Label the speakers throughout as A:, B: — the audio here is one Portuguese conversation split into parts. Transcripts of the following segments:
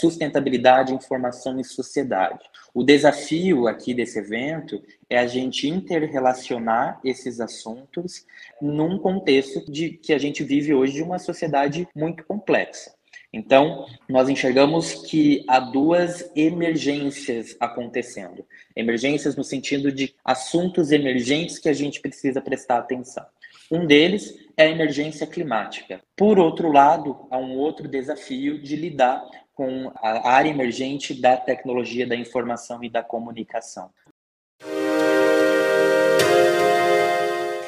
A: sustentabilidade, informação e sociedade. O desafio aqui desse evento é a gente interrelacionar esses assuntos num contexto de que a gente vive hoje de uma sociedade muito complexa. Então, nós enxergamos que há duas emergências acontecendo. Emergências no sentido de assuntos emergentes que a gente precisa prestar atenção. Um deles é a emergência climática. Por outro lado, há um outro desafio de lidar com a área emergente da tecnologia da informação e da comunicação.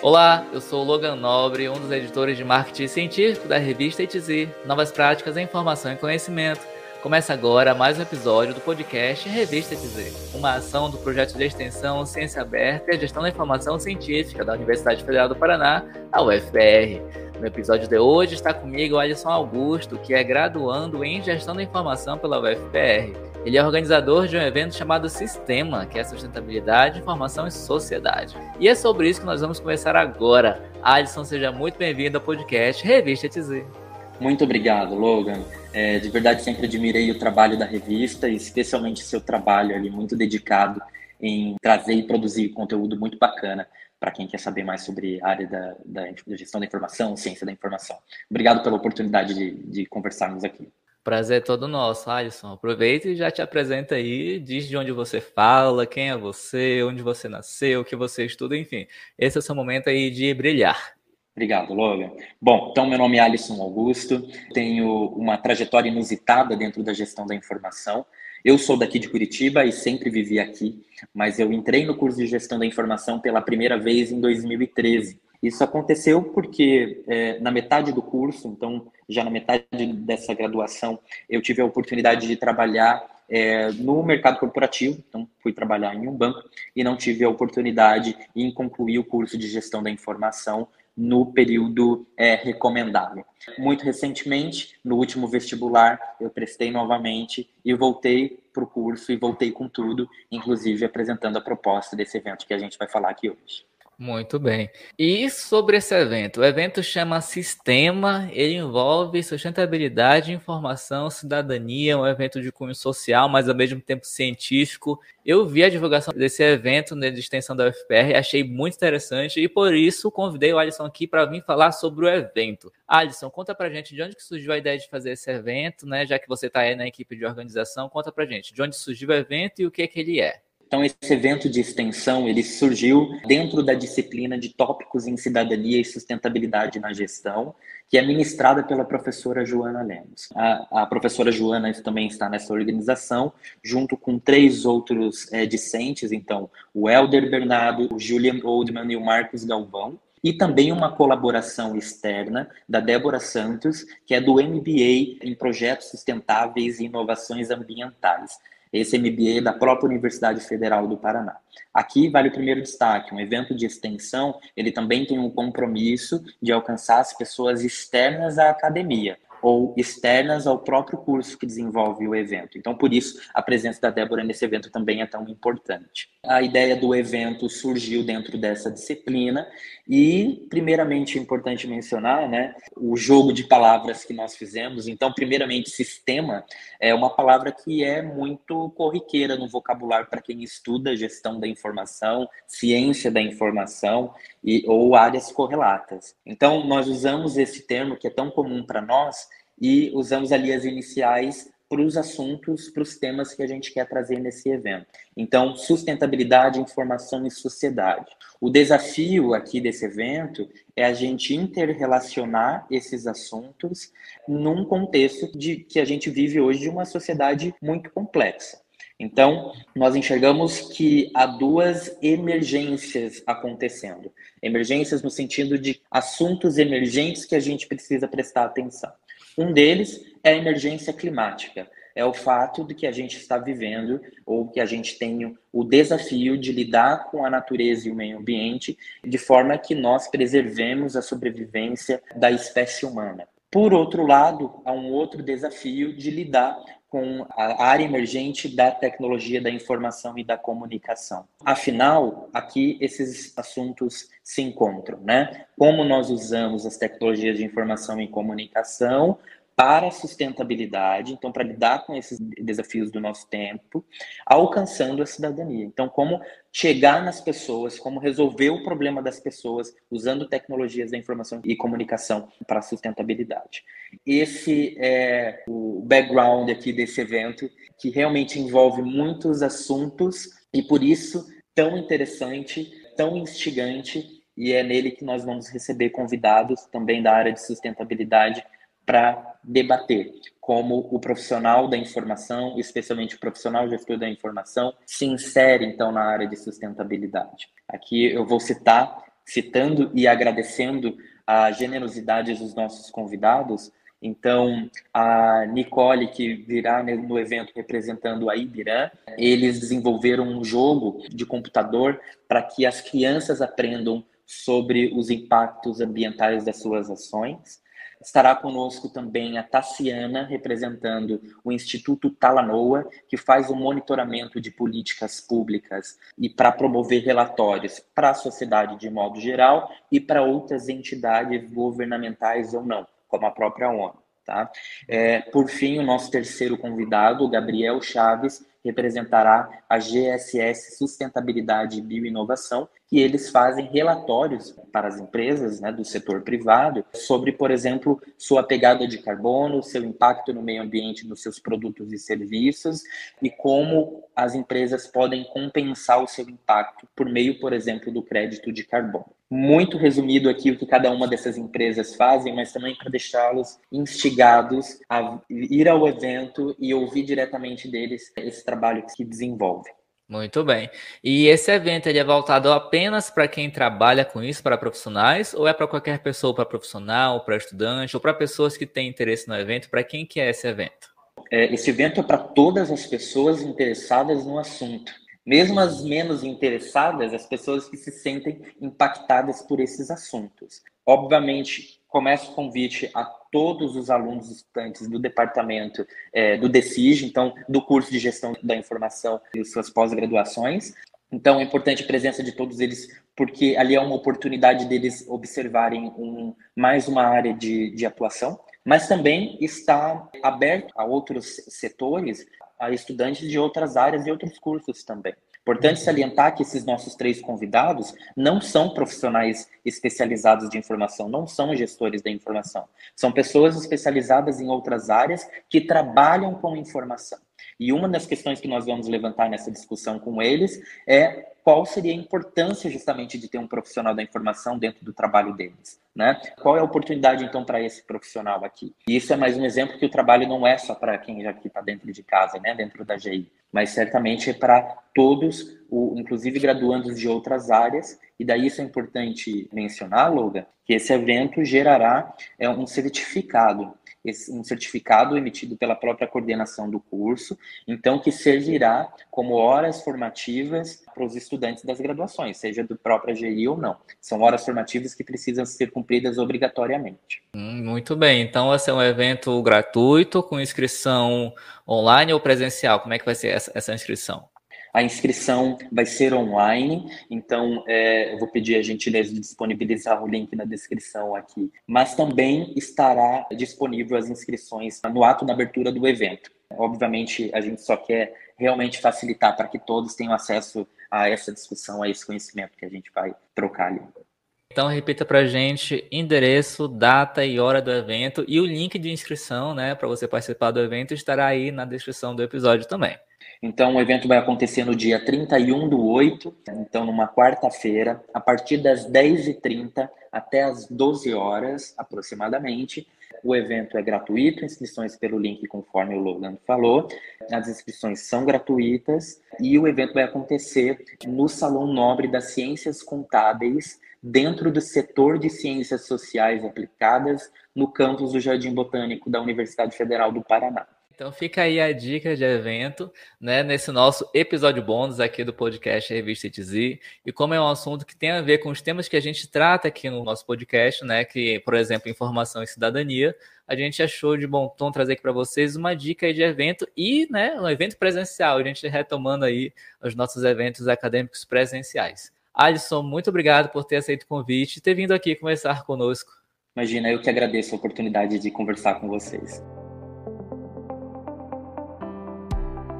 B: Olá, eu sou Logan Nobre, um dos editores de marketing científico da revista ETZ, Novas Práticas em Informação e Conhecimento. Começa agora mais um episódio do podcast Revista ETZ, uma ação do projeto de extensão Ciência Aberta e Gestão da Informação Científica da Universidade Federal do Paraná, a UFPR. No episódio de hoje está comigo Alisson Augusto, que é graduando em Gestão da Informação pela UFPR ele é organizador de um evento chamado Sistema, que é Sustentabilidade, Informação e Sociedade. E é sobre isso que nós vamos conversar agora. Alisson, seja muito bem-vindo ao podcast Revista TZ.
A: Muito obrigado, Logan. É, de verdade, sempre admirei o trabalho da revista, especialmente seu trabalho ali, muito dedicado em trazer e produzir conteúdo muito bacana para quem quer saber mais sobre a área da, da, da, gestão da informação, ciência da informação. Obrigado pela oportunidade de, de conversarmos aqui.
B: Prazer é todo nosso, Alisson. Aproveita e já te apresenta aí, diz de onde você fala, quem é você, onde você nasceu, o que você estuda, enfim. Esse é o seu momento aí de brilhar.
A: Obrigado, Logan. Bom, então meu nome é Alisson Augusto, tenho uma trajetória inusitada dentro da gestão da informação. Eu sou daqui de Curitiba e sempre vivi aqui, mas eu entrei no curso de gestão da informação pela primeira vez em 2013. Isso aconteceu porque é, na metade do curso, então já na metade dessa graduação, eu tive a oportunidade de trabalhar é, no mercado corporativo, então fui trabalhar em um banco e não tive a oportunidade em concluir o curso de gestão da informação no período é, recomendável. Muito recentemente, no último vestibular, eu prestei novamente e voltei para o curso e voltei com tudo, inclusive apresentando a proposta desse evento que a gente vai falar aqui hoje.
B: Muito bem. E sobre esse evento? O evento chama Sistema, ele envolve sustentabilidade, informação, cidadania, um evento de cunho social, mas ao mesmo tempo científico. Eu vi a divulgação desse evento de extensão da UFPR, achei muito interessante e por isso convidei o Alisson aqui para vir falar sobre o evento. Alisson, conta pra gente de onde que surgiu a ideia de fazer esse evento, né? Já que você está aí na equipe de organização, conta pra gente de onde surgiu o evento e o que, é que ele é.
A: Então, esse evento de extensão, ele surgiu dentro da disciplina de tópicos em cidadania e sustentabilidade na gestão, que é ministrada pela professora Joana Lemos. A, a professora Joana também está nessa organização, junto com três outros é, discentes, então, o Helder Bernardo, o Julian Oldman e o Marcos Galvão, e também uma colaboração externa da Débora Santos, que é do MBA em Projetos Sustentáveis e Inovações Ambientais esse MBA da própria Universidade Federal do Paraná. Aqui vale o primeiro destaque, um evento de extensão, ele também tem um compromisso de alcançar as pessoas externas à academia ou externas ao próprio curso que desenvolve o evento. Então, por isso, a presença da Débora nesse evento também é tão importante. A ideia do evento surgiu dentro dessa disciplina e, primeiramente, é importante mencionar né, o jogo de palavras que nós fizemos. Então, primeiramente, sistema é uma palavra que é muito corriqueira no vocabulário para quem estuda gestão da informação, ciência da informação e, ou áreas correlatas. Então, nós usamos esse termo que é tão comum para nós e usamos ali as iniciais para os assuntos, para os temas que a gente quer trazer nesse evento. Então, sustentabilidade, informação e sociedade. O desafio aqui desse evento é a gente interrelacionar esses assuntos num contexto de que a gente vive hoje de uma sociedade muito complexa. Então, nós enxergamos que há duas emergências acontecendo. Emergências no sentido de assuntos emergentes que a gente precisa prestar atenção. Um deles é a emergência climática. É o fato de que a gente está vivendo ou que a gente tem o desafio de lidar com a natureza e o meio ambiente de forma que nós preservemos a sobrevivência da espécie humana. Por outro lado, há um outro desafio de lidar com a área emergente da tecnologia da informação e da comunicação. Afinal, aqui esses assuntos se encontram, né? Como nós usamos as tecnologias de informação e comunicação para a sustentabilidade, então para lidar com esses desafios do nosso tempo, alcançando a cidadania. Então, como chegar nas pessoas, como resolver o problema das pessoas usando tecnologias da informação e comunicação para a sustentabilidade. Esse é o background aqui desse evento, que realmente envolve muitos assuntos e por isso tão interessante, tão instigante, e é nele que nós vamos receber convidados também da área de sustentabilidade para debater como o profissional da informação, especialmente o profissional gestor da informação, se insere então na área de sustentabilidade. Aqui eu vou citar, citando e agradecendo a generosidade dos nossos convidados. Então, a Nicole, que virá no evento representando a Ibirã, eles desenvolveram um jogo de computador para que as crianças aprendam sobre os impactos ambientais das suas ações. Estará conosco também a Tassiana, representando o Instituto Talanoa, que faz o monitoramento de políticas públicas e para promover relatórios para a sociedade de modo geral e para outras entidades governamentais ou não, como a própria ONU. Tá? É, por fim, o nosso terceiro convidado, Gabriel Chaves, representará a GSS Sustentabilidade e Bioinovação, que eles fazem relatórios para as empresas né, do setor privado sobre, por exemplo, sua pegada de carbono, seu impacto no meio ambiente nos seus produtos e serviços e como as empresas podem compensar o seu impacto por meio, por exemplo, do crédito de carbono. Muito resumido aqui o que cada uma dessas empresas fazem, mas também para deixá-los instigados a ir ao evento e ouvir diretamente deles esse trabalho que desenvolve.
B: Muito bem. E esse evento ele é voltado apenas para quem trabalha com isso, para profissionais, ou é para qualquer pessoa, para profissional, para estudante, ou para pessoas que têm interesse no evento? Para quem que é esse evento?
A: É, esse evento é para todas as pessoas interessadas no assunto. Mesmo as menos interessadas, as pessoas que se sentem impactadas por esses assuntos. Obviamente, começa o convite a todos os alunos estudantes do departamento é, do DECIG, então do curso de gestão da informação e suas pós-graduações. Então é importante a presença de todos eles, porque ali é uma oportunidade deles observarem um, mais uma área de, de atuação, mas também está aberto a outros setores, a estudantes de outras áreas e outros cursos também. Importante salientar que esses nossos três convidados não são profissionais especializados de informação, não são gestores da informação. São pessoas especializadas em outras áreas que trabalham com informação. E uma das questões que nós vamos levantar nessa discussão com eles é qual seria a importância justamente de ter um profissional da informação dentro do trabalho deles, né? Qual é a oportunidade então para esse profissional aqui? E isso é mais um exemplo que o trabalho não é só para quem já está dentro de casa, né, dentro da GI, mas certamente é para todos, o, inclusive graduandos de outras áreas. E daí isso é importante mencionar, Logan, que esse evento gerará é, um certificado um certificado emitido pela própria coordenação do curso, então que servirá como horas formativas para os estudantes das graduações, seja do próprio GI ou não. São horas formativas que precisam ser cumpridas obrigatoriamente.
B: Hum, muito bem, então vai ser um evento gratuito com inscrição online ou presencial? Como é que vai ser essa inscrição?
A: A inscrição vai ser online, então é, eu vou pedir a gentileza de disponibilizar o link na descrição aqui. Mas também estará disponível as inscrições no ato da abertura do evento. Obviamente, a gente só quer realmente facilitar para que todos tenham acesso a essa discussão, a esse conhecimento que a gente vai trocar ali.
B: Então repita para a gente endereço, data e hora do evento e o link de inscrição, né, para você participar do evento estará aí na descrição do episódio também.
A: Então, o evento vai acontecer no dia 31 do 8, então numa quarta-feira, a partir das 10h30 até as 12 horas aproximadamente. O evento é gratuito, inscrições pelo link conforme o Logan falou. As inscrições são gratuitas e o evento vai acontecer no Salão Nobre das Ciências Contábeis, dentro do setor de Ciências Sociais Aplicadas, no campus do Jardim Botânico da Universidade Federal do Paraná.
B: Então fica aí a dica de evento, né, nesse nosso episódio bônus aqui do podcast Revista ITZ. E como é um assunto que tem a ver com os temas que a gente trata aqui no nosso podcast, né, que, por exemplo, informação e cidadania, a gente achou de bom tom trazer aqui para vocês uma dica de evento e, né, um evento presencial, a gente retomando aí os nossos eventos acadêmicos presenciais. Alisson, muito obrigado por ter aceito o convite e ter vindo aqui conversar conosco.
A: Imagina, eu que agradeço a oportunidade de conversar com vocês.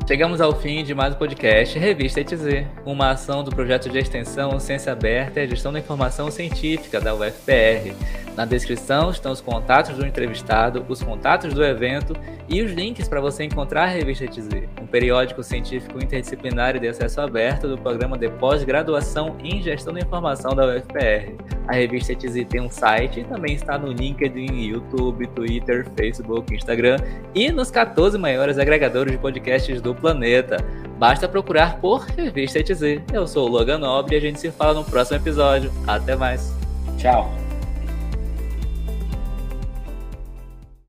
B: Chegamos ao fim de mais um podcast Revista ETZ, uma ação do projeto de extensão Ciência Aberta e Gestão da Informação Científica da UFPR. Na descrição estão os contatos do entrevistado, os contatos do evento e os links para você encontrar a Revista ETZ, um periódico científico interdisciplinar e de acesso aberto do programa de pós-graduação em Gestão da Informação da UFPR. A Revista ETZ tem um site e também está no LinkedIn, YouTube, Twitter, Facebook, Instagram e nos 14 maiores agregadores de podcasts do planeta. Basta procurar por Revista ETZ. Eu sou o Logan Nobre e a gente se fala no próximo episódio. Até mais.
A: Tchau.